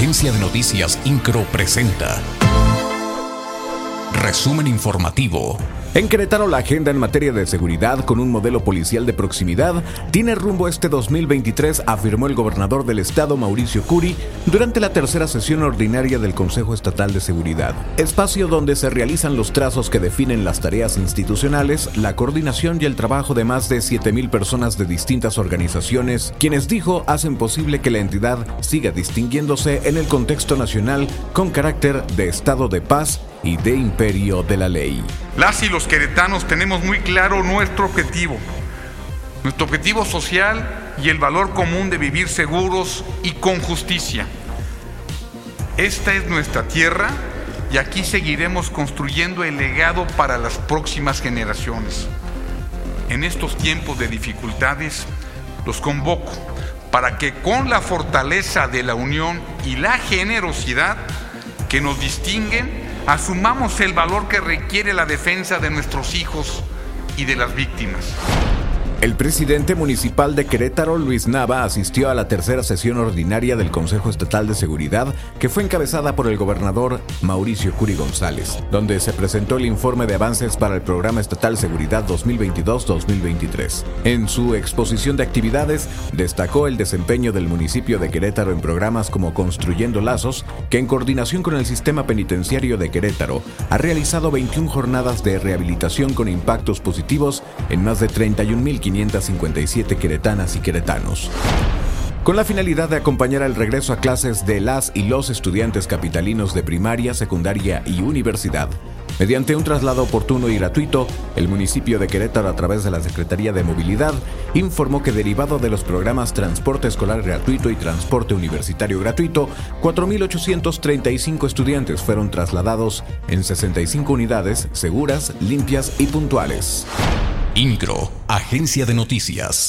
Agencia de Noticias Incro presenta. Resumen informativo en Querétaro, la agenda en materia de seguridad con un modelo policial de proximidad tiene rumbo este 2023, afirmó el gobernador del estado, Mauricio Curi, durante la tercera sesión ordinaria del Consejo Estatal de Seguridad, espacio donde se realizan los trazos que definen las tareas institucionales, la coordinación y el trabajo de más de 7.000 personas de distintas organizaciones, quienes dijo hacen posible que la entidad siga distinguiéndose en el contexto nacional con carácter de estado de paz y de imperio de la ley. Las y los queretanos tenemos muy claro nuestro objetivo, nuestro objetivo social y el valor común de vivir seguros y con justicia. Esta es nuestra tierra y aquí seguiremos construyendo el legado para las próximas generaciones. En estos tiempos de dificultades, los convoco para que con la fortaleza de la unión y la generosidad que nos distinguen, asumamos el valor que requiere la defensa de nuestros hijos y de las víctimas. El presidente municipal de Querétaro, Luis Nava, asistió a la tercera sesión ordinaria del Consejo Estatal de Seguridad, que fue encabezada por el gobernador Mauricio Curi González, donde se presentó el informe de avances para el Programa Estatal Seguridad 2022-2023. En su exposición de actividades, destacó el desempeño del municipio de Querétaro en programas como Construyendo Lazos, que en coordinación con el Sistema Penitenciario de Querétaro ha realizado 21 jornadas de rehabilitación con impactos positivos en más de 31.500 557 queretanas y queretanos. Con la finalidad de acompañar el regreso a clases de las y los estudiantes capitalinos de primaria, secundaria y universidad, Mediante un traslado oportuno y gratuito, el municipio de Querétaro, a través de la Secretaría de Movilidad, informó que derivado de los programas Transporte Escolar Gratuito y Transporte Universitario Gratuito, 4.835 estudiantes fueron trasladados en 65 unidades seguras, limpias y puntuales. INCRO, Agencia de Noticias.